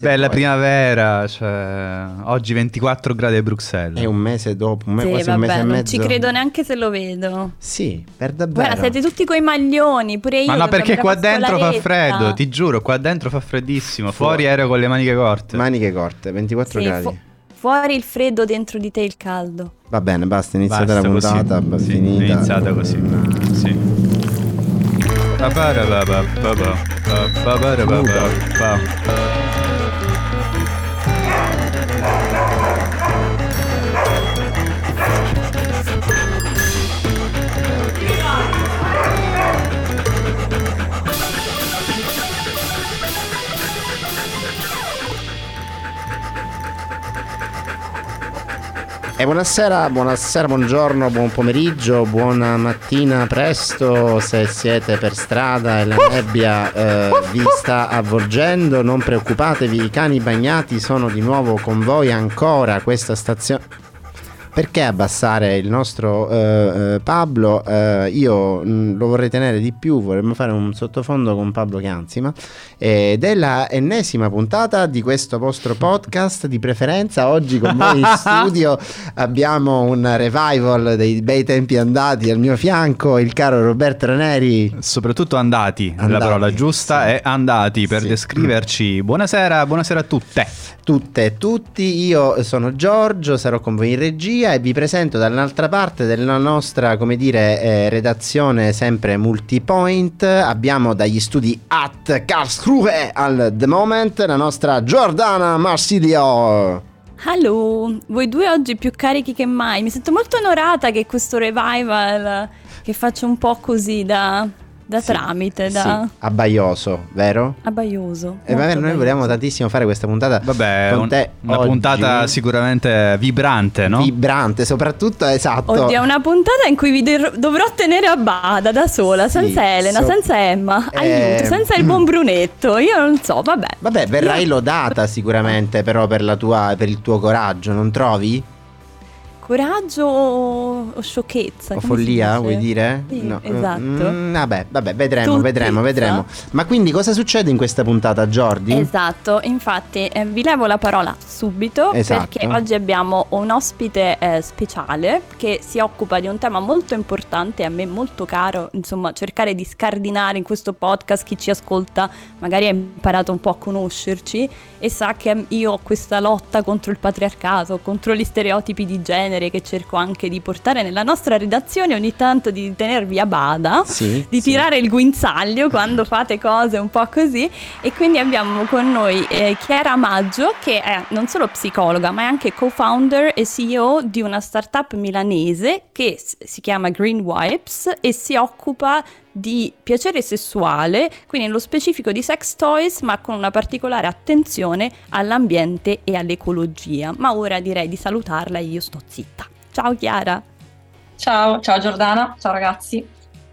Bella primavera, cioè, oggi 24 gradi a Bruxelles. È un mese dopo, un me- Sì, quasi vabbè, un mese e non mezzo. ci credo neanche se lo vedo. Sì, per davvero. Guarda, siete tutti coi maglioni, pure io. Ma no, perché qua dentro fa freddo, ti giuro, qua dentro fa freddissimo. Fuori Fuori. ero con le maniche corte. Maniche corte, 24 Sì, gradi. fu- fuori il freddo, dentro di te il caldo. Va bene, basta, iniziata Basta la così. puntata, ba- Sì, finita. È iniziata così. Sì. Pa-pa-ra-pa-pa-pa-pa. Pa-pa-ra-pa-pa-pa. E buonasera, buonasera, buongiorno, buon pomeriggio, buona mattina presto se siete per strada e la nebbia eh, vi sta avvolgendo, non preoccupatevi, i cani bagnati sono di nuovo con voi ancora questa stazione. Perché abbassare il nostro eh, eh, Pablo? Eh, io mh, lo vorrei tenere di più, vorremmo fare un sottofondo con Pablo Chianzima ed è la ennesima puntata di questo vostro podcast di preferenza. Oggi con noi in studio abbiamo un revival dei bei tempi andati al mio fianco, il caro Roberto Raneri. Soprattutto andati, la Andati, parola giusta sì. è andati per Sì. descriverci. Buonasera, buonasera a tutte. Tutte e tutti, io sono Giorgio, sarò con voi in regia e vi presento dall'altra parte della nostra, come dire, eh, redazione sempre multipoint. Abbiamo dagli studi at Karlsruhe al The Moment la nostra Giordana Marsilio. Hello, voi due oggi più carichi che mai. Mi sento molto onorata che questo revival che faccio un po' così da, da Sì, tramite, da Sì, abbaioso, vero? abbaioso. E vabbè, molto noi volevamo abbaioso. tantissimo fare questa puntata Vabbè, con un- te una oggi. puntata sicuramente vibrante, no? vibrante, soprattutto esatto. Oddio, è una puntata in cui vi dovrò tenere a bada da sola, Sì, senza Elena, so- senza Emma, Eh, aiuto, senza il buon Brunetto. Io non so, vabbè. Vabbè, verrai lodata sicuramente però per, la tua, per il tuo coraggio, non trovi? Coraggio o, o sciocchezza? O follia, vuoi dire? Sì, esatto. Mm, vabbè, vabbè, vedremo, Tuttizza. vedremo, vedremo. Ma quindi cosa succede in questa puntata, Jordi? Esatto, infatti eh, vi levo la parola subito Esatto. perché oggi abbiamo un ospite eh, speciale che si occupa di un tema molto importante a me molto caro, insomma cercare di scardinare in questo podcast chi ci ascolta magari ha imparato un po' a conoscerci e sa che io ho questa lotta contro il patriarcato, contro gli stereotipi di genere che cerco anche di portare nella nostra redazione ogni tanto di tenervi a bada Sì, di sì. tirare il guinzaglio quando fate cose un po' così e quindi abbiamo con noi eh, Chiara Maggio che è non solo psicologa ma è anche co-founder e CEO di una startup milanese che si chiama Green Wipes e si occupa di piacere sessuale, quindi nello specifico di sex toys, ma con una particolare attenzione all'ambiente e all'ecologia. Ma ora direi di salutarla e io sto zitta. Ciao Chiara. Ciao, ciao Giordana, ciao ragazzi.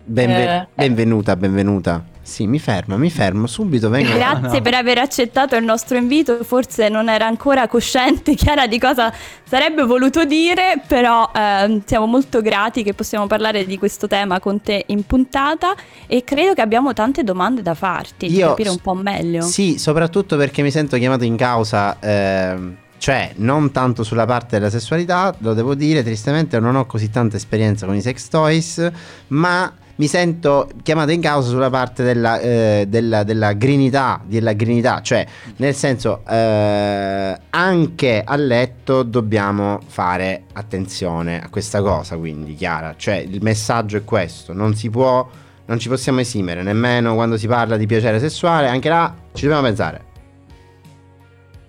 Benve- Eh, benvenuta, benvenuta. Sì, mi fermo, mi fermo, subito vengo. Grazie no. per aver accettato il nostro invito, forse non era ancora cosciente Chiara di cosa sarebbe voluto dire, però ehm, siamo molto grati che possiamo parlare di questo tema con te in puntata e credo che abbiamo tante domande da farti, di Io capire un po' meglio. Sì, soprattutto perché mi sento chiamato in causa, ehm, cioè non tanto sulla parte della sessualità, lo devo dire, tristemente non ho così tanta esperienza con i sex toys, ma mi sento chiamato in causa sulla parte della, eh, della, della greenità, della greenità, cioè nel senso eh, anche a letto dobbiamo fare attenzione a questa cosa, quindi Chiara, cioè il messaggio è questo, non si può, non ci possiamo esimere nemmeno quando si parla di piacere sessuale, anche là ci dobbiamo pensare.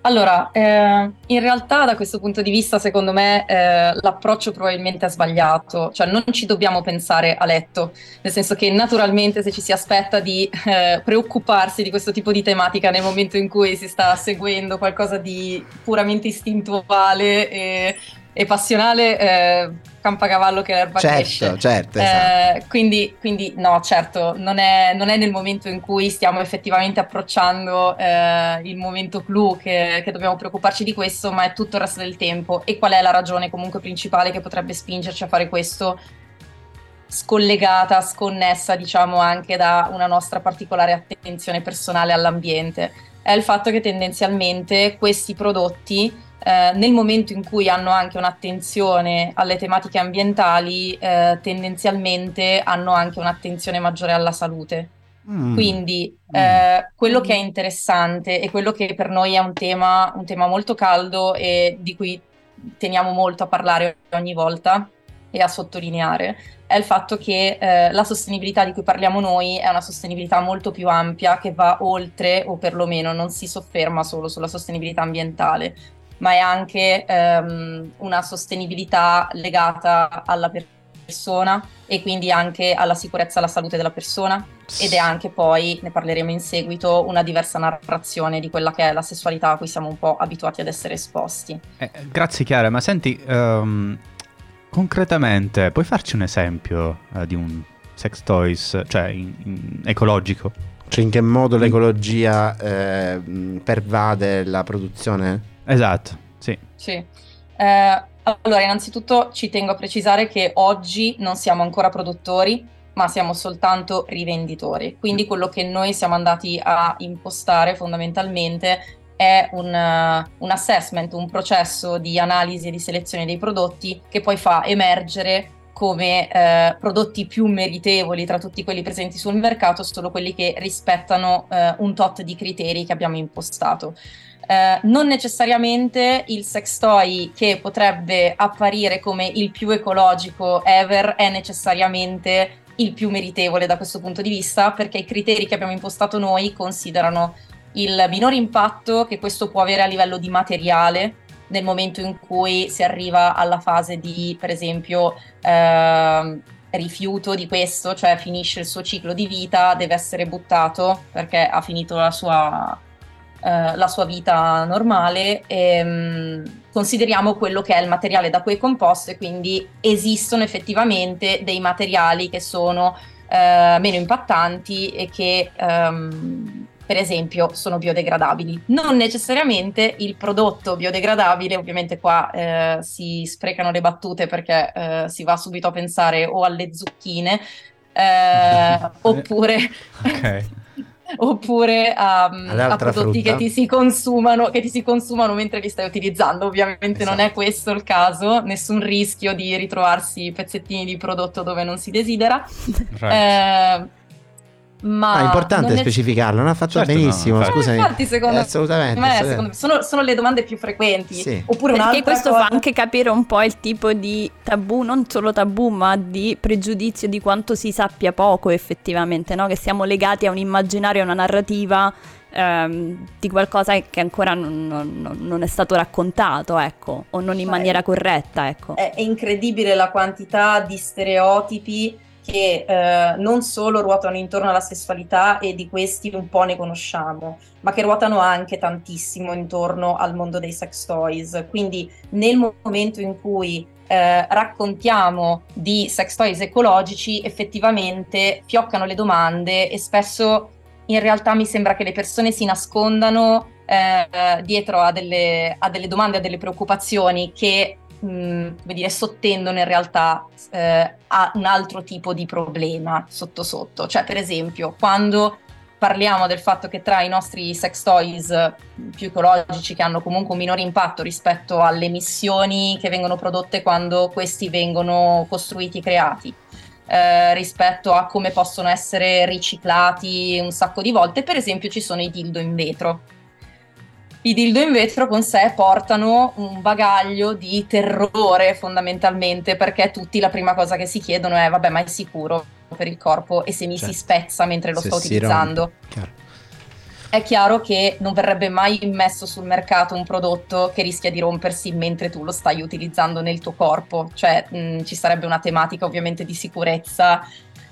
Allora, eh, in realtà da questo punto di vista, secondo me, eh, l'approccio probabilmente è sbagliato, cioè non ci dobbiamo pensare a letto, nel senso che naturalmente se ci si aspetta di eh, preoccuparsi di questo tipo di tematica nel momento in cui si sta seguendo qualcosa di puramente istintuale e, e passionale, eh, campacavallo che l'erba cresce. Certo, certo, esatto. Eh, quindi, quindi no, certo, non è, non è nel momento in cui stiamo effettivamente approcciando eh, il momento clou che, che dobbiamo preoccuparci di questo, ma è tutto il resto del tempo. E qual è la ragione comunque principale che potrebbe spingerci a fare questo? Scollegata, sconnessa, diciamo, anche da una nostra particolare attenzione personale all'ambiente. è il fatto che tendenzialmente questi prodotti eh, nel momento in cui hanno anche un'attenzione alle tematiche ambientali, eh, tendenzialmente hanno anche un'attenzione maggiore alla salute. Mm. Quindi mm. eh, quello che è interessante e quello che per noi è un tema, un tema molto caldo e di cui teniamo molto a parlare ogni volta e a sottolineare è il fatto che eh, la sostenibilità di cui parliamo noi è una sostenibilità molto più ampia che va oltre o perlomeno non si sofferma solo sulla sostenibilità ambientale, ma è anche ehm, una sostenibilità legata alla persona e quindi anche alla sicurezza e alla salute della persona ed è anche poi, ne parleremo in seguito, una diversa narrazione di quella che è la sessualità a cui siamo un po' abituati ad essere esposti. Eh, grazie Chiara, ma senti, um, concretamente puoi farci un esempio uh, di un sex toys, cioè in, in ecologico? Cioè in che modo l'ecologia eh, pervade la produzione? Esatto, sì. Sì. Eh, allora, innanzitutto ci tengo a precisare che oggi non siamo ancora produttori, ma siamo soltanto rivenditori. Quindi mm. quello che noi siamo andati a impostare fondamentalmente è un, uh, un, assessment, un processo di analisi e di selezione dei prodotti che poi fa emergere come eh, prodotti più meritevoli tra tutti quelli presenti sul mercato solo quelli che rispettano eh, un tot di criteri che abbiamo impostato. Eh, non necessariamente il sex toy che potrebbe apparire come il più ecologico ever è necessariamente il più meritevole da questo punto di vista, perché i criteri che abbiamo impostato noi considerano il minor impatto che questo può avere a livello di materiale nel momento in cui si arriva alla fase di, per esempio, eh, rifiuto di questo, cioè finisce il suo ciclo di vita, deve essere buttato perché ha finito la sua, eh, la sua vita normale. E, mh, mm, consideriamo quello che è il materiale da cui è composto e quindi esistono effettivamente dei materiali che sono eh, meno impattanti e che ehm, per esempio, sono biodegradabili. Non necessariamente il prodotto biodegradabile, ovviamente qua eh, si sprecano le battute perché eh, si va subito a pensare o alle zucchine eh, oppure... oppure a, a prodotti che ti, si consumano, che ti si consumano mentre li stai utilizzando. Ovviamente esatto. non è esatto. questo il caso, nessun rischio di ritrovarsi pezzettini di prodotto dove non si desidera. Right. Eh, ma ah, è importante specificarlo, non ha fatto certo benissimo. No, scusami. Infatti, secondo, eh, assolutamente, me, secondo me sono, sono, le domande più frequenti. Sì. Oppure Perché questo cosa... fa anche capire un po' il tipo di tabù, non solo tabù, ma di pregiudizio di quanto si sappia poco effettivamente, no? che siamo legati a un immaginario, a una narrativa ehm, di qualcosa che ancora non, non, non, è stato raccontato, ecco, o non in cioè, maniera corretta, ecco. È, è incredibile la quantità di stereotipi che eh, non solo ruotano intorno alla sessualità e di questi un po' ne conosciamo, ma che ruotano anche tantissimo intorno al mondo dei sex toys. Quindi nel momento in cui eh, raccontiamo di sex toys ecologici, effettivamente fioccano le domande e spesso in realtà mi sembra che le persone si nascondano eh, dietro a delle, a delle domande, a delle preoccupazioni che mh, dire, sottendono in realtà eh, a un altro tipo di problema sotto sotto. Cioè, per esempio, quando parliamo del fatto che tra i nostri sex toys più ecologici, che hanno comunque un minore impatto rispetto alle emissioni che vengono prodotte quando questi vengono costruiti creati, eh, rispetto a come possono essere riciclati un sacco di volte, per esempio ci sono i dildo in vetro i dildo in vetro con sé portano un bagaglio di terrore fondamentalmente perché tutti la prima cosa che si chiedono è vabbè ma è sicuro per il corpo e se mi certo. si spezza mentre lo sto utilizzando. Chiaro. È chiaro che non verrebbe mai immesso sul mercato un prodotto che rischia di rompersi mentre tu lo stai utilizzando nel tuo corpo, cioè mh, ci sarebbe una tematica ovviamente di sicurezza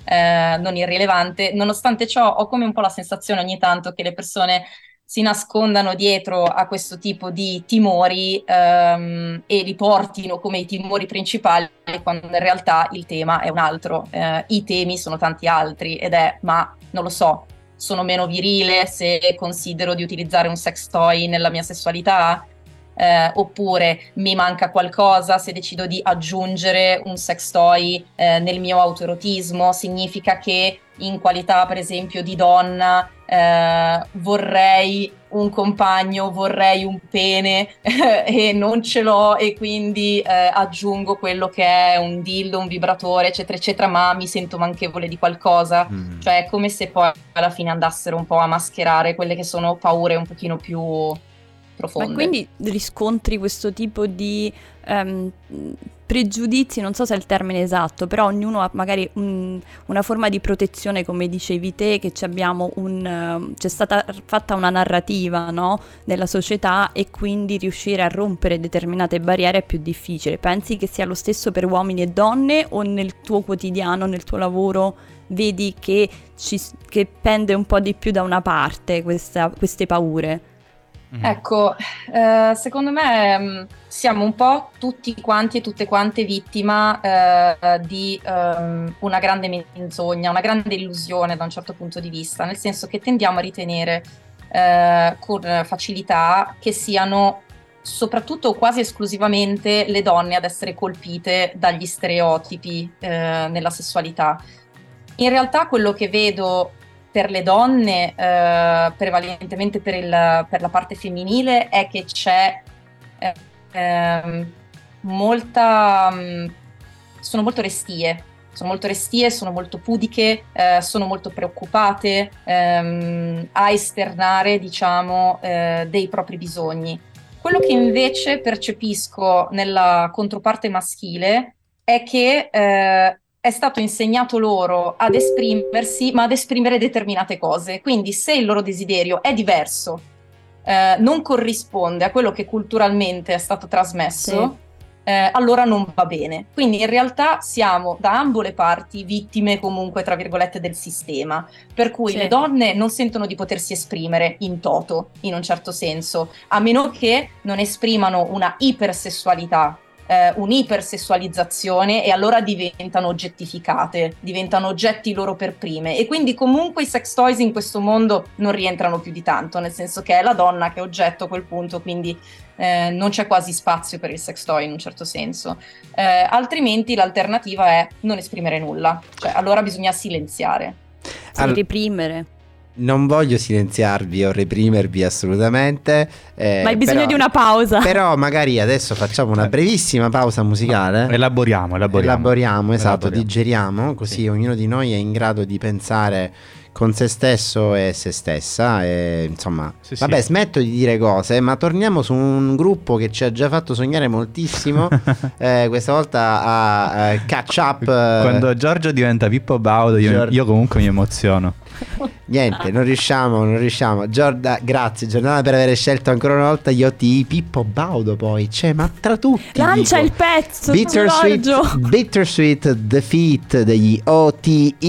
eh, non irrilevante. Nonostante ciò ho come un po' la sensazione ogni tanto che le persone si nascondano dietro a questo tipo di timori ehm, e li portino come i timori principali quando in realtà il tema è un altro. Eh, I temi sono tanti altri ed è, ma non lo so, sono meno virile se considero di utilizzare un sex toy nella mia sessualità? Eh, oppure mi manca qualcosa, se decido di aggiungere un sex toy eh, nel mio autoerotismo, significa che in qualità per esempio di donna eh, vorrei un compagno, vorrei un pene e non ce l'ho e quindi eh, aggiungo quello che è un dildo, un vibratore, eccetera, eccetera, ma mi sento manchevole di qualcosa. Mm. Cioè è come se poi alla fine andassero un po' a mascherare quelle che sono paure un pochino più profonde. Ma quindi riscontri questo tipo di um, pregiudizi, non so se è il termine esatto, però ognuno ha magari un, una forma di protezione, come dicevi te, che un, c'è stata fatta una narrativa no, nella società e quindi riuscire a rompere determinate barriere è più difficile. Pensi che sia lo stesso per uomini e donne o nel tuo quotidiano, nel tuo lavoro? Vedi che, ci, che pende un po' di più da una parte questa, queste paure? Mm-hmm. Ecco, eh, secondo me mm, siamo un po' tutti quanti e tutte quante vittima eh, di um, una grande menzogna, una grande illusione da un certo punto di vista, nel senso che tendiamo a ritenere eh, con facilità che siano soprattutto quasi esclusivamente le donne ad essere colpite dagli stereotipi eh, nella sessualità. In realtà quello che vedo per le donne, eh, prevalentemente per, il, per, la parte femminile, è che c'è eh, molta... Mm, sono molto restie, sono molto restie, sono molto pudiche, eh, sono molto preoccupate ehm, a esternare, diciamo, eh, dei propri bisogni. Quello che invece percepisco nella controparte maschile è che eh, è stato insegnato loro ad esprimersi, ma ad esprimere determinate cose. Quindi se il loro desiderio è diverso, eh, non corrisponde a quello che culturalmente è stato trasmesso, sì. eh, allora non va bene. Quindi in realtà siamo da ambo le parti vittime comunque, tra virgolette, del sistema, per cui sì. le donne non sentono di potersi esprimere in toto, in un certo senso, a meno che non esprimano una ipersessualità eh, un'ipersessualizzazione e allora diventano oggettificate, diventano oggetti loro per prime e quindi comunque i sex toys in questo mondo non rientrano più di tanto, nel senso che è la donna che è oggetto a quel punto, quindi eh, non c'è quasi spazio per il sex toy in un certo senso. Eh, altrimenti l'alternativa è non esprimere nulla, cioè allora bisogna silenziare. Sì, All- reprimere non voglio silenziarvi o reprimervi assolutamente. Eh, Ma hai bisogno però, di una pausa. Però magari adesso facciamo una brevissima pausa musicale. Elaboriamo, elaboriamo. Elaboriamo, esatto, elaboriamo. digeriamo, così sì. ognuno di noi è in grado di pensare con se stesso e se stessa. E, insomma, sì, vabbè, sì. smetto di dire cose, ma torniamo su un gruppo che ci ha già fatto sognare moltissimo. eh, questa volta a, a Catch Up. Quando Giorgio diventa Pippo Baudo, io, io comunque mi emoziono. Niente, non riusciamo, non riusciamo. Giorda, grazie Giordana per aver scelto ancora una volta gli OTI. Pippo Baudo poi, cioè, ma tra tutti. Lancia dico. il pezzo, Bittersweet, Bittersweet Defeat degli OTI.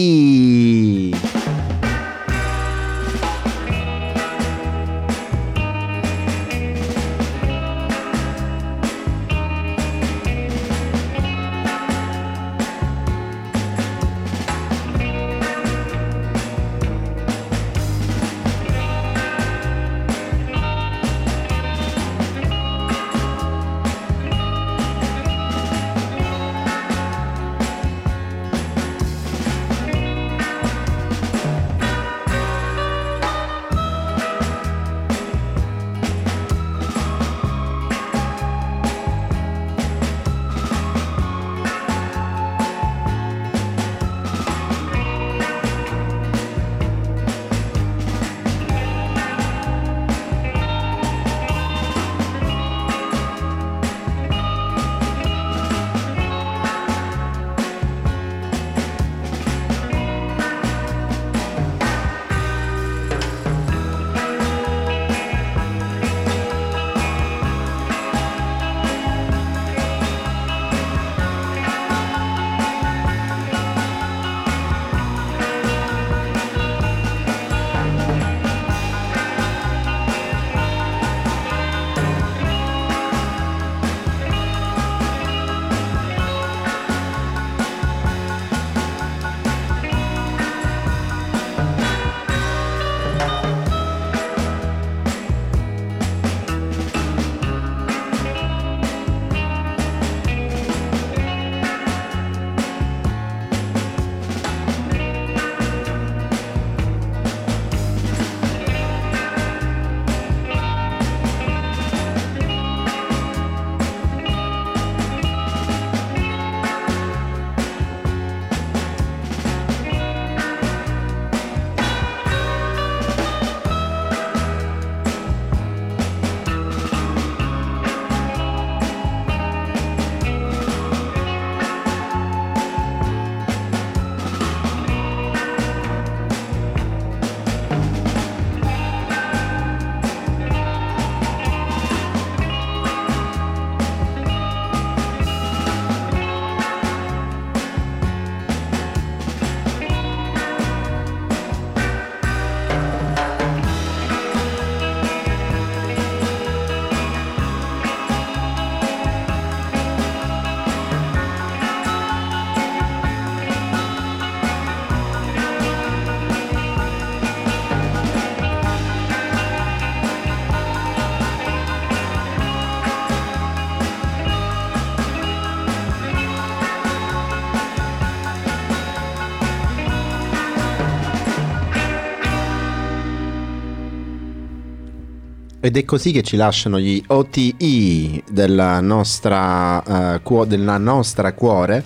Ed è così che ci lasciano gli OTI della nostra, uh, cuo- della nostra cuore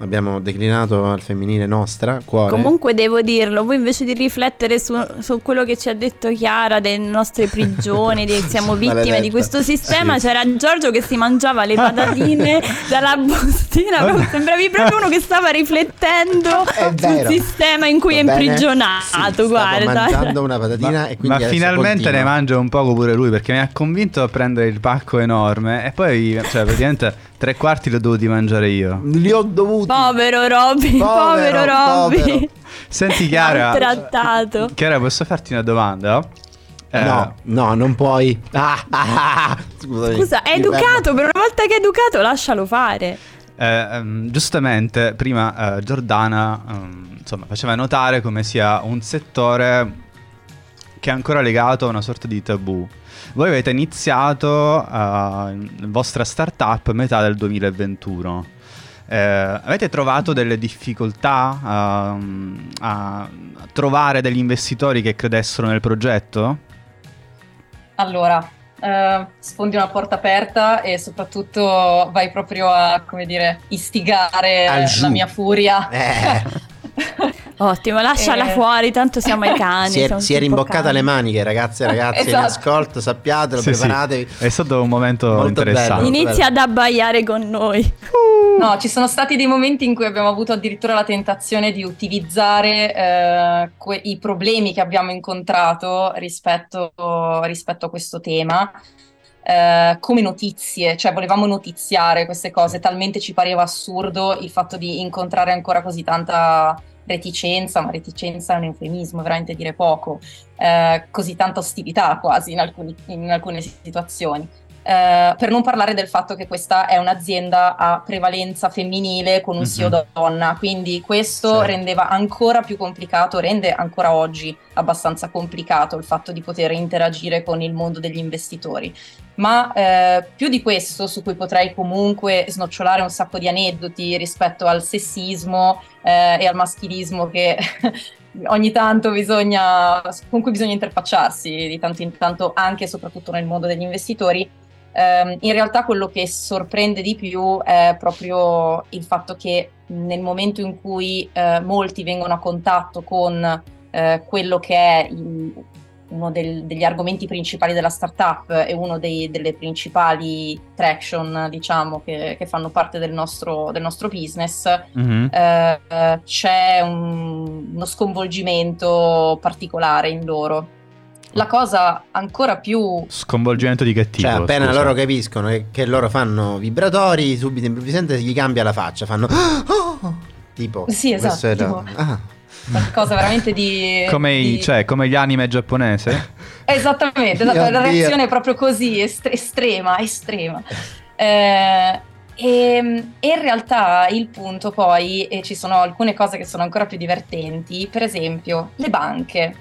abbiamo declinato al femminile nostra, cuore. Comunque devo dirlo, voi invece di riflettere su, su quello che ci ha detto Chiara delle nostre prigioni, di, siamo vittime Maledetta. di questo sistema, sì. c'era Giorgio che si mangiava le patatine dalla bustina, sembravi proprio uno che stava riflettendo sul sistema in cui è imprigionato, sì, guarda. mangiando una patatina ma, e quindi Ma finalmente continua. ne mangia un poco pure lui perché mi ha convinto a prendere il pacco enorme e poi, cioè, praticamente Tre quarti li ho dovuti mangiare io. Li ho dovuti. Povero Robby, povero, povero Robby. Senti Chiara. trattato. Chiara, posso farti una domanda? Eh, no, no, non puoi. Ah, ah, ah. Scusa, è educato, per una volta che è educato lascialo fare. Eh, um, giustamente, prima uh, Giordana um, insomma, faceva notare come sia un settore che è ancora legato a una sorta di tabù. Voi avete iniziato uh, la vostra startup a metà del 2021. Eh, avete trovato delle difficoltà uh, a trovare degli investitori che credessero nel progetto? Allora, Uh, sfondi una porta aperta e soprattutto vai proprio a, come dire, istigare la mia furia. Eh. Ottimo, lasciala eh... fuori, tanto siamo ai cani. Si è, si è rimboccata cani. le maniche, ragazze e ragazzi, esatto. in ascolto, sappiatelo, sì, preparatevi. Sì. È stato un momento Molto interessante. Bello. Inizia ad abbaiare con noi. No, ci sono stati dei momenti in cui abbiamo avuto addirittura la tentazione di utilizzare eh, que- i problemi che abbiamo incontrato rispetto, rispetto a questo tema. Uh, come notizie, cioè volevamo notiziare queste cose, talmente ci pareva assurdo il fatto di incontrare ancora così tanta reticenza, ma reticenza è un eufemismo, veramente dire poco, eh, così tanta ostilità quasi in, alcuni, in alcune situazioni. Eh, per non parlare del fatto che questa è un'azienda a prevalenza femminile con un mm-hmm. CEO donna, quindi questo sì. rendeva ancora più complicato, rende ancora oggi abbastanza complicato il fatto di poter interagire con il mondo degli investitori. Ma eh, più di questo, su cui potrei comunque snocciolare un sacco di aneddoti rispetto al sessismo eh, e al maschilismo che ogni tanto bisogna, con cui bisogna interfacciarsi di tanto in tanto anche e soprattutto nel mondo degli investitori, Um, in realtà quello che sorprende di più è proprio il fatto che nel momento in cui uh, molti vengono a contatto con uh, quello che è il, uno del, degli argomenti principali della startup e uno dei, delle principali traction, diciamo, che, che fanno parte del nostro, del nostro business, mm-hmm. uh, c'è un, uno sconvolgimento particolare in loro la cosa ancora più sconvolgimento di che tipo? Cioè, appena scusa. loro capiscono che, che, loro fanno vibratori, subito improvvisamente gli cambia la faccia, fanno oh! tipo Sì, esatto. Era... Tipo... Ah. Qualcosa veramente di come, i, di... Cioè, come gli anime giapponese? Esattamente, esatto, la reazione è proprio così, est- estrema, estrema. Eh, e, e, in realtà il punto poi, e ci sono alcune cose che sono ancora più divertenti, per esempio le banche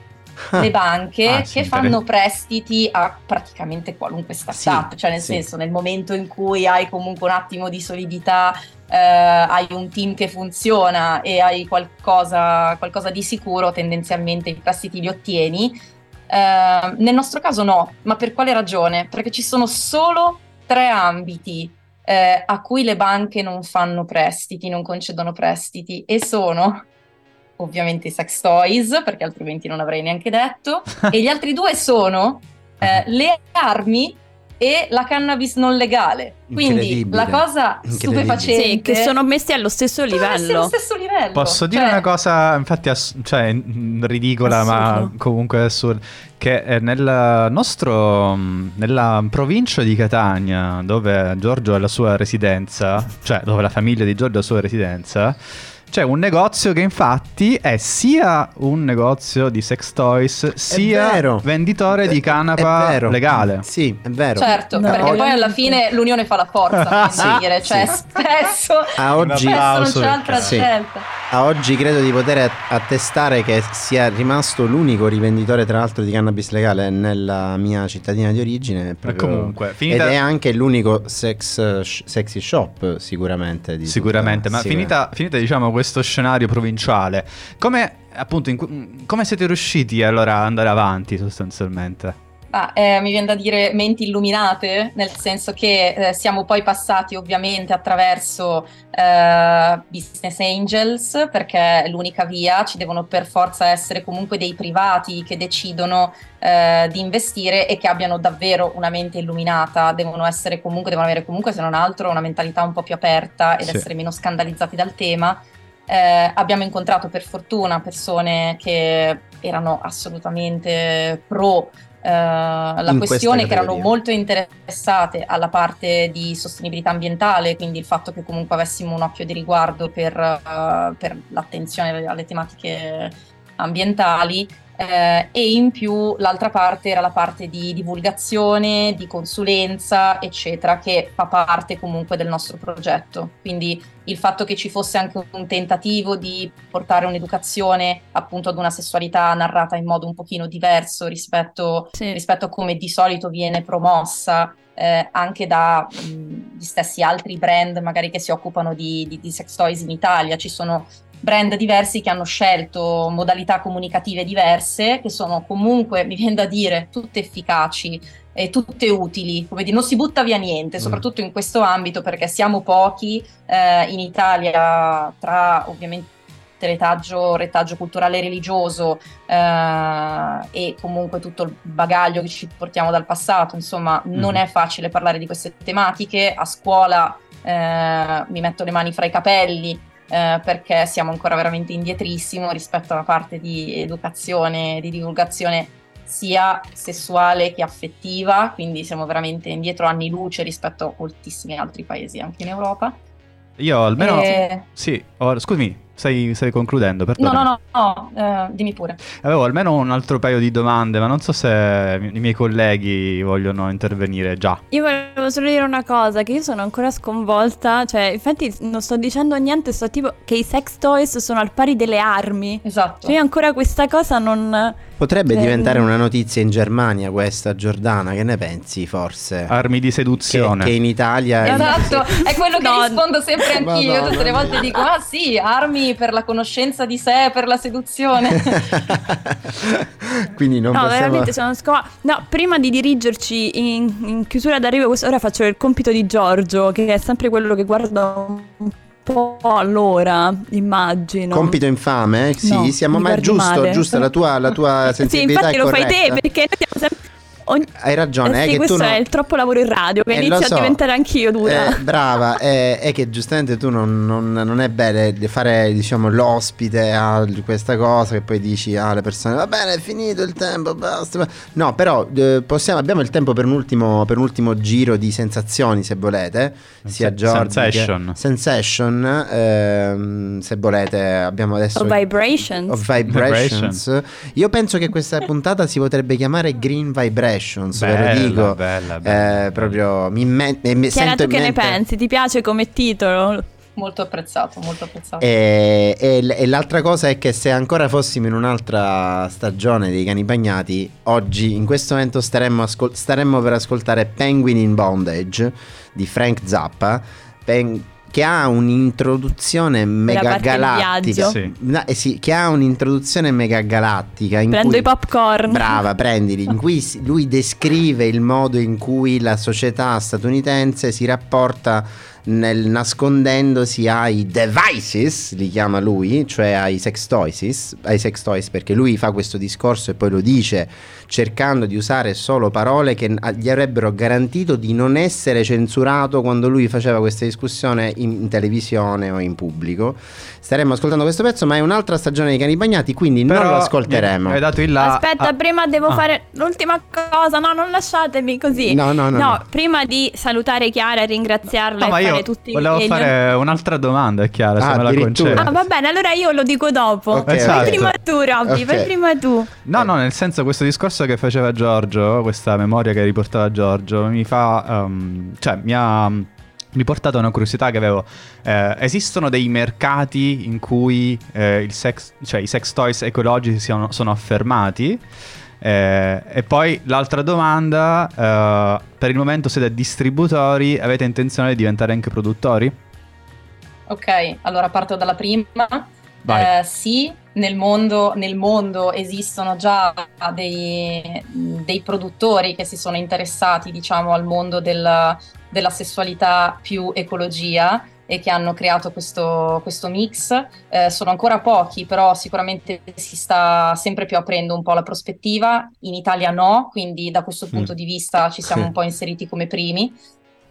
le banche ah, che fanno prestiti a praticamente qualunque startup, sì, cioè nel sì. senso nel momento in cui hai comunque un attimo di solidità, eh, hai un team che funziona e hai qualcosa, qualcosa di sicuro, tendenzialmente i prestiti li ottieni. Eh, nel nostro caso no, ma per quale ragione? Perché ci sono solo tre ambiti eh, a cui le banche non fanno prestiti, non concedono prestiti e sono ovviamente i sex toys, perché altrimenti non avrei neanche detto, e gli altri due sono eh, le armi e la cannabis non legale. Quindi la cosa stupefacente sì, che sono messi allo stesso livello. Allo stesso livello. Posso dire cioè... una cosa, infatti, ass- cioè, ridicola, Assurdo. ma comunque assurda. Che nel nostro, nella provincia di Catania, dove Giorgio ha la sua residenza, cioè dove la famiglia di Giorgio ha la sua residenza, c'è un negozio che infatti è sia un negozio di sex toys, sia venditore di canapa legale. Sì, è vero. Certo, no, perché poi alla fine l'unione fa la forza, sì, dire, cioè sì. spesso, a oggi, spesso non c'è altra sì. scelta. A oggi credo di poter attestare che sia rimasto l'unico rivenditore tra l'altro di cannabis legale nella mia cittadina di origine. Proprio, comunque, finita... Ed è anche l'unico sex, sexy shop sicuramente. sicuramente, ma finita, finita diciamo questo scenario provinciale, come appunto in, come siete riusciti allora ad andare avanti sostanzialmente? Ah, eh, mi viene da dire menti illuminate, nel senso che eh, siamo poi passati ovviamente attraverso eh, business angels, perché è l'unica via, ci devono per forza essere comunque dei privati che decidono eh, di investire e che abbiano davvero una mente illuminata, devono essere comunque, devono avere comunque se non altro una mentalità un po' più aperta ed Sì. essere meno scandalizzati dal tema. Eh, abbiamo incontrato per fortuna persone che erano assolutamente pro eh, la In questione, che erano molto interessate alla parte di sostenibilità ambientale, quindi il fatto che comunque avessimo un occhio di riguardo per, eh, per l'attenzione alle tematiche ambientali. Eh, e in più l'altra parte era la parte di divulgazione, di consulenza, eccetera, che fa parte comunque del nostro progetto. Quindi il fatto che ci fosse anche un tentativo di portare un'educazione appunto ad una sessualità narrata in modo un pochino diverso rispetto, Sì. rispetto a come di solito viene promossa eh, anche da mh, gli stessi altri brand magari che si occupano di, di- di sex toys in Italia. Ci sono brand diversi che hanno scelto modalità comunicative diverse, che sono comunque, mi viene da dire, tutte efficaci e tutte utili, come dire, non si butta via niente, Mm. soprattutto in questo ambito perché siamo pochi eh, in Italia tra ovviamente retaggio, retaggio culturale e religioso eh, e comunque tutto il bagaglio che ci portiamo dal passato, insomma non Mhm. è facile parlare di queste tematiche, a scuola eh, mi metto le mani fra i capelli eh, perché siamo ancora veramente indietrissimo rispetto alla parte di educazione, di divulgazione sia sessuale che affettiva, quindi siamo veramente indietro anni luce rispetto a moltissimi altri paesi anche in Europa. Io almeno... Eh, Sì, oh, scusami, stai, stai concludendo, no, no, no, no, eh, dimmi pure. Avevo almeno un altro paio di domande, ma non so se i miei colleghi vogliono intervenire già. Io volevo solo dire una cosa, che io sono ancora sconvolta, cioè infatti non sto dicendo niente, sto tipo che i sex toys sono al pari delle armi. Esatto. Cioè io ancora questa cosa non... Potrebbe Eh, diventare mm. una notizia in Germania questa, Giordana, che ne pensi forse? Armi di che, seduzione. che in Italia... Esatto, è quello che No. rispondo sempre anch'io. Madonna Tutte le volte dico: Ah, sì, armi per la conoscenza di sé, per la seduzione. Quindi non no, possiamo... veramente sono sconvolta. No, prima di dirigerci in, in chiusura d'arrivo, ora faccio il compito di Giorgio, che è sempre quello che guarda un po' all'ora, immagino. Compito infame? Sì, No, siamo ma giusto, male. giusta la tua, la tua Sì, sensibilità infatti è lo fai te, corretta. perché noi siamo sempre... ogni- Hai ragione, Eh è sì, che questo tu non- è il troppo lavoro in radio che Eh, inizia so. a diventare anch'io dura. Eh, brava, è, è che giustamente tu non, non- non è bene di fare diciamo l'ospite a questa cosa che poi dici alle persone va bene è finito il tempo, basta. No, però eh, possiamo, abbiamo il tempo per un, ultimo, per un ultimo giro di sensazioni se volete, sia Sen- Giorgi che- sensation. Sensation, ehm, se volete abbiamo adesso... O vibrations. of vibrations. Io penso che questa puntata si potrebbe chiamare Green Vibrations, ve lo Bella, dico. bella, Eh, bella. proprio mi, me- mi Chiara, sento tu in che ne mente- pensi? Ti piace come titolo? molto apprezzato, molto apprezzato. E, e l- e l'altra cosa è che se ancora fossimo in un'altra stagione dei cani bagnati, oggi in questo momento staremmo, ascol- staremmo per ascoltare Penguin in Bondage di Frank Zappa, pen- che ha un'introduzione mega galattica. Sì. No, eh sì, che ha un'introduzione mega galattica. In Prendo cui- i popcorn. Brava, prendili. In cui lui descrive il modo in cui la società statunitense si rapporta nel nascondendosi ai devices, li chiama lui, cioè ai sex toys, ai sex toys, perché lui fa questo discorso e poi lo dice cercando di usare solo parole che gli avrebbero garantito di non essere censurato quando lui faceva questa discussione in, in televisione o in pubblico. Staremmo ascoltando questo pezzo, ma è un'altra stagione dei cani bagnati, quindi non Però lo ascolteremo. mi Hai dato il là. Aspetta, ah, prima devo ah. fare l'ultima cosa. No, non lasciatemi così. No, no, no, no. prima di salutare Chiara e ringraziarla No, e fare io tutti volevo fare un'altra domanda, è chiaro, Ah, se me la addirittura. concedi. Ah, va bene, allora io lo dico dopo. Ok, Fai Esatto. prima tu, Robby, Ok. fai prima tu. No, no, nel senso questo discorso che faceva Giorgio, questa memoria che riportava Giorgio, mi fa... um, cioè, mi ha riportato una curiosità che avevo. Eh, esistono dei mercati in cui eh, il sex, cioè, i sex toys ecologici siano- sono affermati? Eh, e poi l'altra domanda, eh, per il momento siete distributori, avete intenzione di diventare anche produttori? Ok, allora parto dalla prima. Eh, sì, nel mondo, nel mondo, esistono già dei, dei, produttori che si sono interessati, diciamo, al mondo della, della sessualità più ecologia e che hanno creato questo, questo mix. Eh, sono ancora pochi, però sicuramente si sta sempre più aprendo un po' la prospettiva. In Italia no, quindi da questo punto mm. di vista ci siamo sì. un po' inseriti come primi.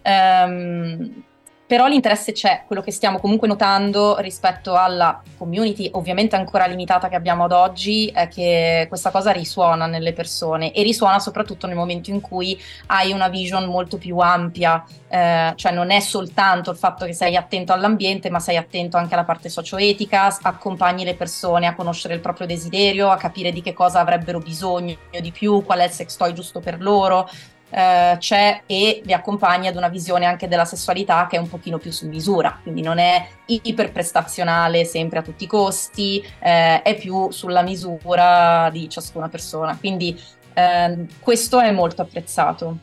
Um, però l'interesse c'è, quello che stiamo comunque notando rispetto alla community ovviamente ancora limitata che abbiamo ad oggi è che questa cosa risuona nelle persone e risuona soprattutto nel momento in cui hai una vision molto più ampia, eh, cioè non è soltanto il fatto che sei attento all'ambiente ma sei attento anche alla parte socio-etica, accompagni le persone a conoscere il proprio desiderio, a capire di che cosa avrebbero bisogno di più, qual è il sex toy giusto per loro, eh, c'è e vi accompagna ad una visione anche della sessualità che è un pochino più su misura, quindi non è iperprestazionale sempre a tutti i costi, eh, è più sulla misura di ciascuna persona. Quindi eh, questo è molto apprezzato.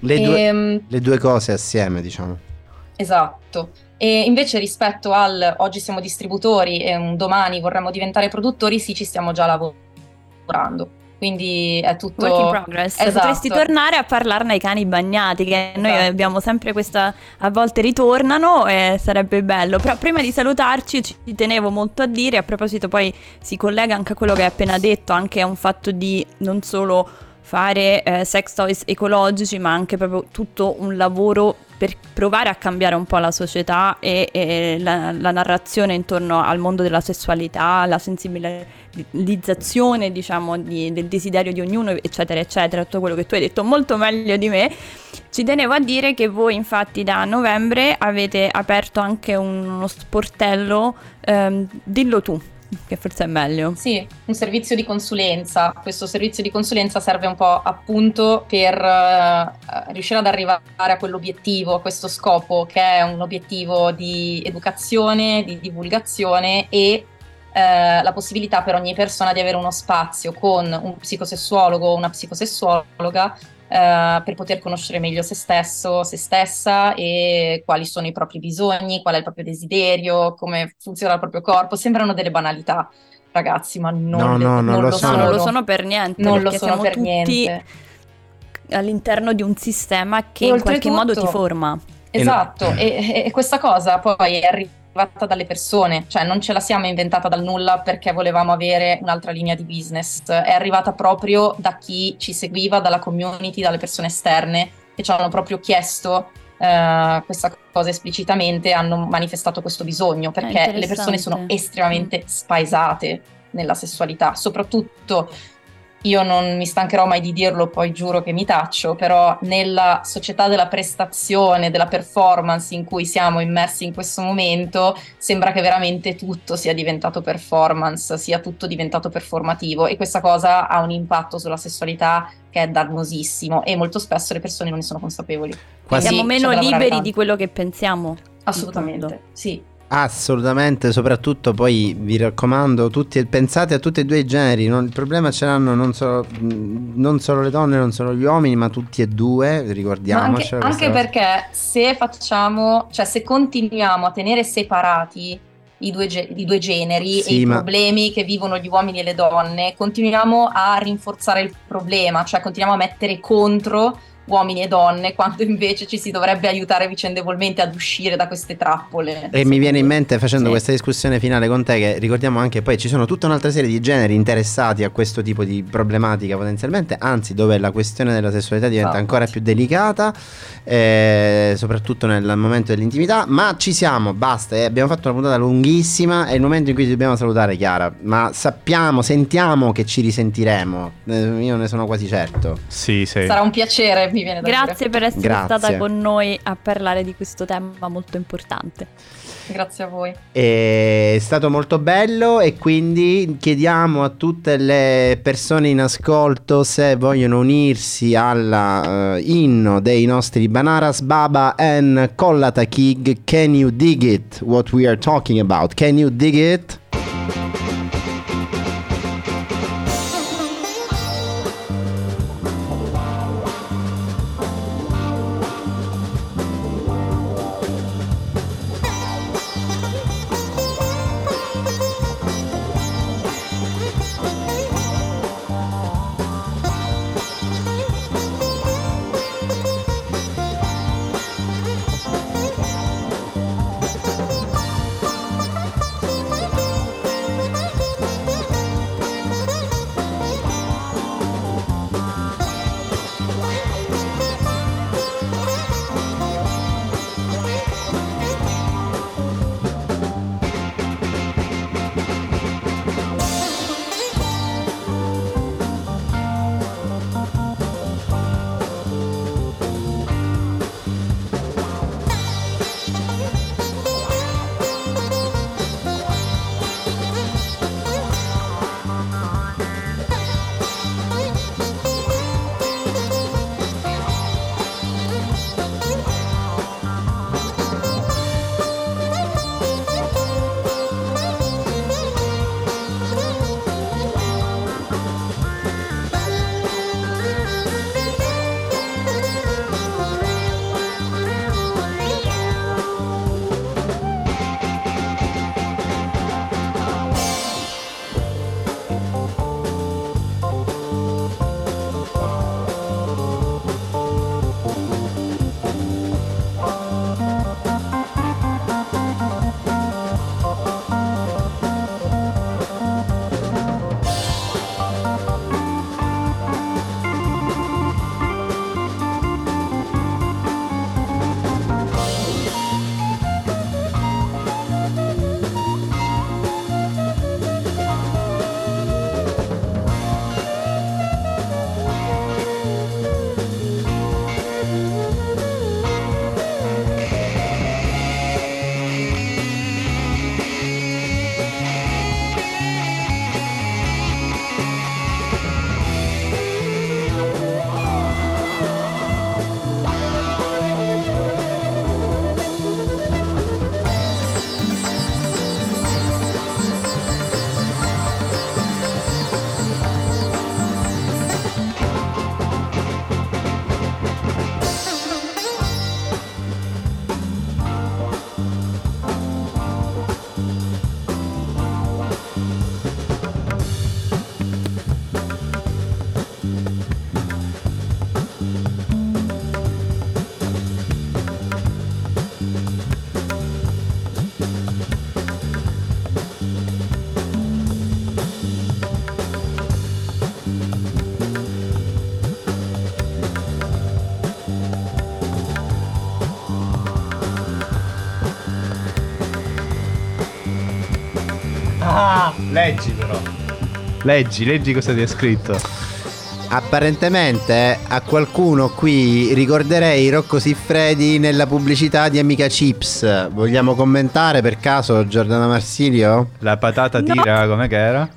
Le due, e, ehm, le due cose assieme, diciamo. Esatto. E invece rispetto al oggi siamo distributori e un domani vorremmo diventare produttori, sì, ci stiamo già lavorando quindi è tutto work in progress. Esatto. Potresti tornare a parlarne ai cani bagnati che esatto. noi abbiamo sempre questa a volte ritornano e sarebbe bello. Però prima di salutarci ci tenevo molto a dire a proposito poi si collega anche a quello che hai appena detto, anche a un fatto di non solo fare eh, sex toys ecologici, ma anche proprio tutto un lavoro per provare a cambiare un po' la società e, e la, la, narrazione intorno al mondo della sessualità, la sensibilizzazione, diciamo, di, del desiderio di ognuno, eccetera, eccetera, tutto quello che tu hai detto molto meglio di me. Ci tenevo a dire che voi infatti da novembre avete aperto anche uno sportello, ehm, dillo tu che forse è meglio. Sì, un servizio di consulenza. Questo servizio di consulenza serve un po' appunto per uh, riuscire ad arrivare a quell'obiettivo, a questo scopo, che è un obiettivo di educazione, di divulgazione e uh, la possibilità per ogni persona di avere uno spazio con un psicosessuologo o una psicosessuologa Uh, per poter conoscere meglio se stesso, se stessa e quali sono i propri bisogni, qual è il proprio desiderio, come funziona il proprio corpo. Sembrano delle banalità, ragazzi, ma non, no, le, no, non, non, lo, sono. non lo sono per niente. Non lo sono per niente. All'interno di un sistema che e in qualche modo ti forma. Esatto, e, e, questa cosa poi è arrivata arrivata dalle persone, cioè non ce la siamo inventata dal nulla perché volevamo avere un'altra linea di business, è arrivata proprio da chi ci seguiva, dalla community, dalle persone esterne che ci hanno proprio chiesto uh, questa cosa esplicitamente, hanno manifestato questo bisogno perché le persone sono estremamente spaesate nella sessualità, soprattutto io non mi stancherò mai di dirlo, poi giuro che mi taccio, però nella società della prestazione, della performance in cui siamo immersi in questo momento, sembra che veramente tutto sia diventato performance, sia tutto diventato performativo e questa cosa ha un impatto sulla sessualità che è dannosissimo e molto spesso le persone non ne sono consapevoli. Quasi siamo meno liberi di quello che pensiamo. Assolutamente, sì. Assolutamente, soprattutto poi vi raccomando, tutti, pensate a tutti e due i generi, non, il problema ce l'hanno non solo, non solo, le donne, non solo gli uomini, ma tutti e due, ricordiamoci. Anche, anche perché se facciamo, cioè se continuiamo a tenere separati i due, i due generi sì, e i ma... problemi che vivono gli uomini e le donne, continuiamo a rinforzare il problema, cioè continuiamo a mettere contro uomini e donne, quando invece ci si dovrebbe aiutare vicendevolmente ad uscire da queste trappole. E mi viene in mente facendo sì. questa discussione finale con te che ricordiamo anche poi ci sono tutta un'altra serie di generi interessati a questo tipo di problematica potenzialmente, anzi dove la questione della sessualità diventa esatto. ancora più delicata, eh, soprattutto nel momento dell'intimità, ma ci siamo, basta, eh, abbiamo fatto una puntata lunghissima, è il momento in cui ci dobbiamo salutare Chiara, ma sappiamo, sentiamo che ci risentiremo, eh, io ne sono quasi certo. Sì, sì. Sarà un piacere mi viene da Grazie dire. per essere Grazie. stata con noi a parlare di questo tema molto importante. Grazie a voi. È stato molto bello e quindi chiediamo a tutte le persone in ascolto se vogliono unirsi alla uh, inno dei nostri Banaras Baba and Collata Kig Can you dig it? What we are talking about. Can you dig it? Leggi però. Leggi, leggi cosa ti è scritto. Apparentemente a qualcuno qui ricorderei Rocco Siffredi nella pubblicità di Amica Chips. Vogliamo commentare per caso Giordana Marsilio? La patata No. tira come che era?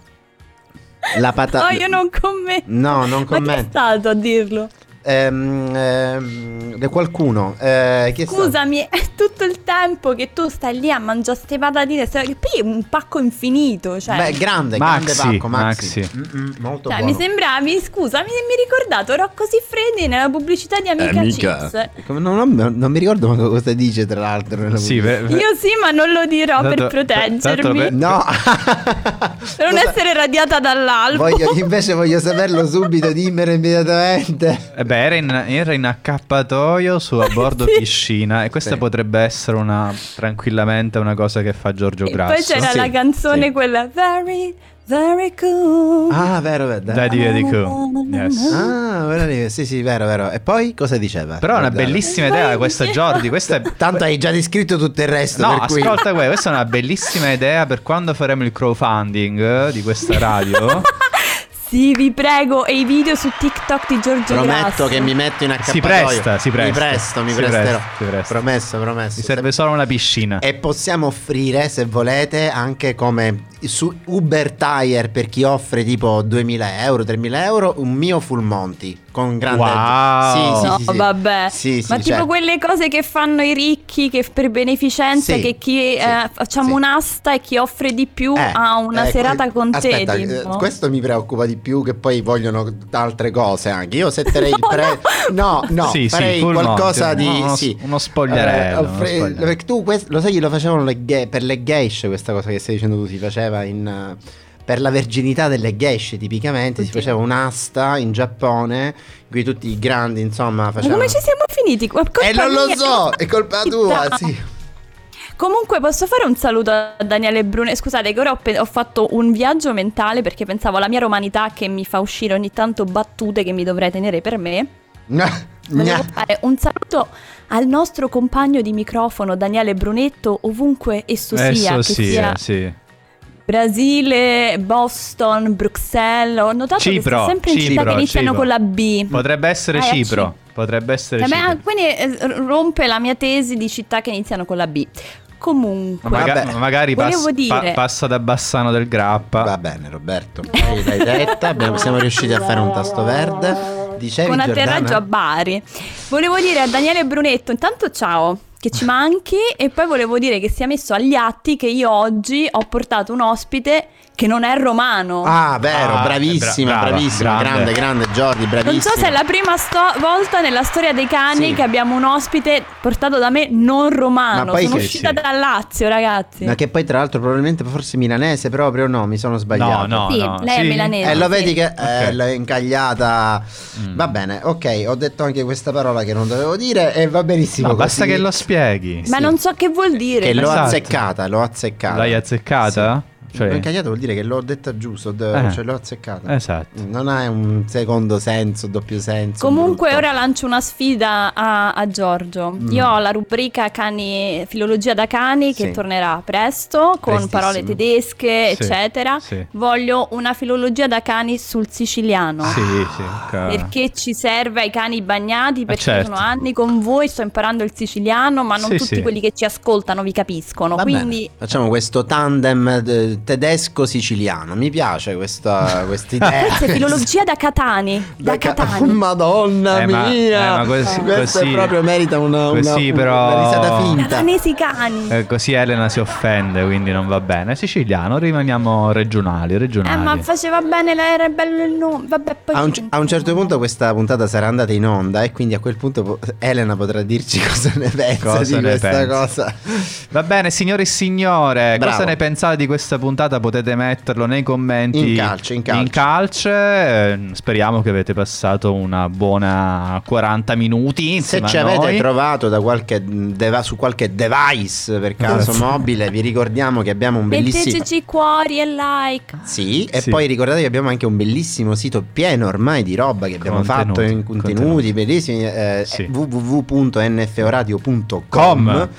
La patata. No, io non commento. No, non Ma chi è commento. stato a dirlo? Ehm, ehm, da qualcuno. Eh? Scusami, è tutto il tempo che tu stai lì a mangiare ste patatine. poi è un pacco infinito. Cioè, Beh, grande, Maxi, grande pacco, Maxi. Maxi. Mm-mm, molto Cioè, buono. mi sembravi, scusa, mi, mi hai ricordato Rocco Siffredi nella pubblicità di Amica, Chips. Come- Non, non- non mi ricordo cosa dice, tra l'altro. nella Sì, pubblicità. per- Io sì, ma non lo dirò per Tanto- proteggermi. per- No, Per non essere radiata dall'albo. Voglio- invece voglio saperlo subito, dimmelo immediatamente. Eh beh, era in, era in accappatoio su a bordo piscina e questa Sì. potrebbe essere una tranquillamente una cosa che fa Giorgio E Grasso. poi c'era Sì, la canzone sì. quella Very, very cool. Ah, vero, vero. dai. Daddy Eddie Cool. Yes. Ah, vero sì, sì, vero, vero. E poi cosa diceva? Però è una bellissima idea questa. Jordi, questa è Tanto hai già descritto tutto il resto. No, per cui... ascolta que- questa è una bellissima idea per quando faremo il crowdfunding di questa radio. Sì, vi prego, e i video su TikTok di Giorgio Prometto Grasso. che mi metto in Si accappatoio. presta, si presta. Mi presto, mi Si presterò. presta, si presta. Promesso, promesso. Mi serve solo una piscina. E possiamo offrire, se volete, anche come su Uber Tire per chi offre tipo 2000 euro, 3000 euro, un mio full monty con grande. Wow. Sì, sì, No, sì, sì. vabbè. Sì, sì, Ma tipo cioè- quelle cose che fanno i ricchi che per beneficenza, Sì, che chi sì, eh, facciamo sì. un'asta e chi offre di più Eh, ha una eh, serata que- con te. aspetta, eh, tipo. questo mi preoccupa di più che poi vogliono altre cose anche. Io setterei il No, pre... No, no, Sì, sì, farei qualcosa monty, di... uno- sì. uno spogliarello, Eh, uno offre- spogliarello. Perché tu questo- lo sai che lo facevano le gay- per le geishe questa cosa che stai dicendo tu, si faceva in... eh, per la verginità delle geishe tipicamente si Oddio. faceva un'asta in Giappone in cui tutti i grandi insomma Ma facevano... come ci siamo finiti? Ma E non lo so, è colpa tua, sì. Comunque posso fare un saluto a Daniele Brune. Scusate che ora ho, pe- ho fatto un viaggio mentale perché pensavo alla mia romanità che mi fa uscire ogni tanto battute che mi dovrei tenere per me. Volevo fare un saluto al nostro compagno di microfono Daniele Brunetto ovunque esso sia, Esso che sia, sia sì. Brasile, Boston, Bruxelles. Ho notato Cipro, che sta sempre in città Cipro, che iniziano Cipro. con la B. Potrebbe essere Eh, a Cipro. Potrebbe essere Eh, beh, Cipro. quindi eh, rompe la mia tesi di città che iniziano con la B. Comunque, Ma maga- magari pass- dire- pa- passa da Bassano del Grappa. Va bene Roberto, Hai- l'hai detta, abbiamo- siamo riusciti a fare un tasto verde. Dicevi con Giordana? atterraggio a Bari. Volevo dire a Daniele Brunetto, intanto ciao, che ci manchi. E poi volevo dire che sia messo agli atti che io oggi ho portato un ospite che non è romano. Ah, vero, Ah, bravissima, bra- brava, bravissima, grande. grande, grande Jordi, bravissima. non so se è la prima sto- volta nella storia dei cani Sì. che abbiamo un ospite portato da me non romano. Ma poi Sono che- uscita sì. dal Lazio, ragazzi. Ma che poi tra l'altro probabilmente forse milanese proprio, no, mi sono sbagliato. No, no, Sì, no. lei è sì? milanese. Eh, lo sì. vedi che eh, Ok. l'ho incagliata. Mm. Va bene, ok, ho detto anche questa parola che non dovevo dire e va benissimo. No, basta così. che lo spieghi. Ma non so che vuol dire. Che l'ho Esatto. azzeccata, l'ho azzeccata. L'hai azzeccata? Cioè- incagliata vuol dire che l'ho detta giusto, d- Eh. cioè l'ho azzeccata. Esatto. Non ha un secondo senso, doppio senso. Comunque brutto. ora lancio una sfida a, a Giorgio. Mm. Io ho la rubrica cani, filologia da cani che Sì. tornerà presto con parole tedesche, Sì, eccetera. sì. Voglio una filologia da cani sul siciliano. Sì, sì. ok. Perché ci serve ai cani bagnati? Perché certo. sono anni con voi, sto imparando il siciliano, ma non Sì, tutti sì. quelli che ci ascoltano vi capiscono. Va Quindi bene, facciamo questo tandem eh, tedesco-siciliano. Mi piace questa questa idea. questa è filologia da Catani. Da, Da ca- Catani. Madonna Eh, ma- mia! eh, ma così- Questo così- è proprio merita una, una, così però- una risata finta. Catanesi cani. Eh, così Elena si offende, quindi non va bene. Siciliano, rimaniamo regionali, Eh, regionali. ma faceva bene, era bello il nome. Vabbè, poi A un, ci a un certo punto questa puntata sarà andata in onda e quindi a quel punto po- Elena potrà dirci cosa ne pensa Cosa di ne questa pensa. cosa. Va bene, signore e signore, Bravo. cosa ne pensate di questa puntata? Potete metterlo nei commenti. In calce, in calce. calce. Eh, Speriamo che avete passato una buona 40 minuti. Se ci avete noi. trovato da qualche deva- su qualche device per caso mobile, vi ricordiamo che abbiamo un bellissimo Metteteci cuori e like. Sì, e Sì. poi ricordate che abbiamo anche un bellissimo sito pieno ormai di roba che abbiamo Contenuti, fatto in contenuti, contenuti. bellissimi eh, Sì. www.nforadio.com Com.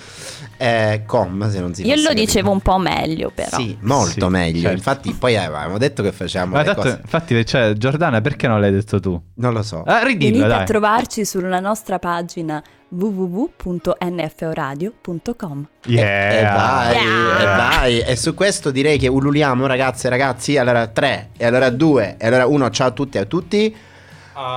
Eh, com, se non si Io lo capito. dicevo un po' meglio però. Sì, molto Sì, meglio. certo. Infatti, poi avevamo detto che facciamo Ma le tanto- cose. infatti, cioè, Giordana, perché non l'hai detto tu? Non lo so. Ah, ridillo, Venite dai. a trovarci sulla nostra pagina www.nforadio.com. Yeah. E vai, Yeah. e vai. E su questo direi che ululiamo, ragazze e ragazzi. Allora 3, e allora 2, e allora 1. Ciao a tutti e a tutti. Ah.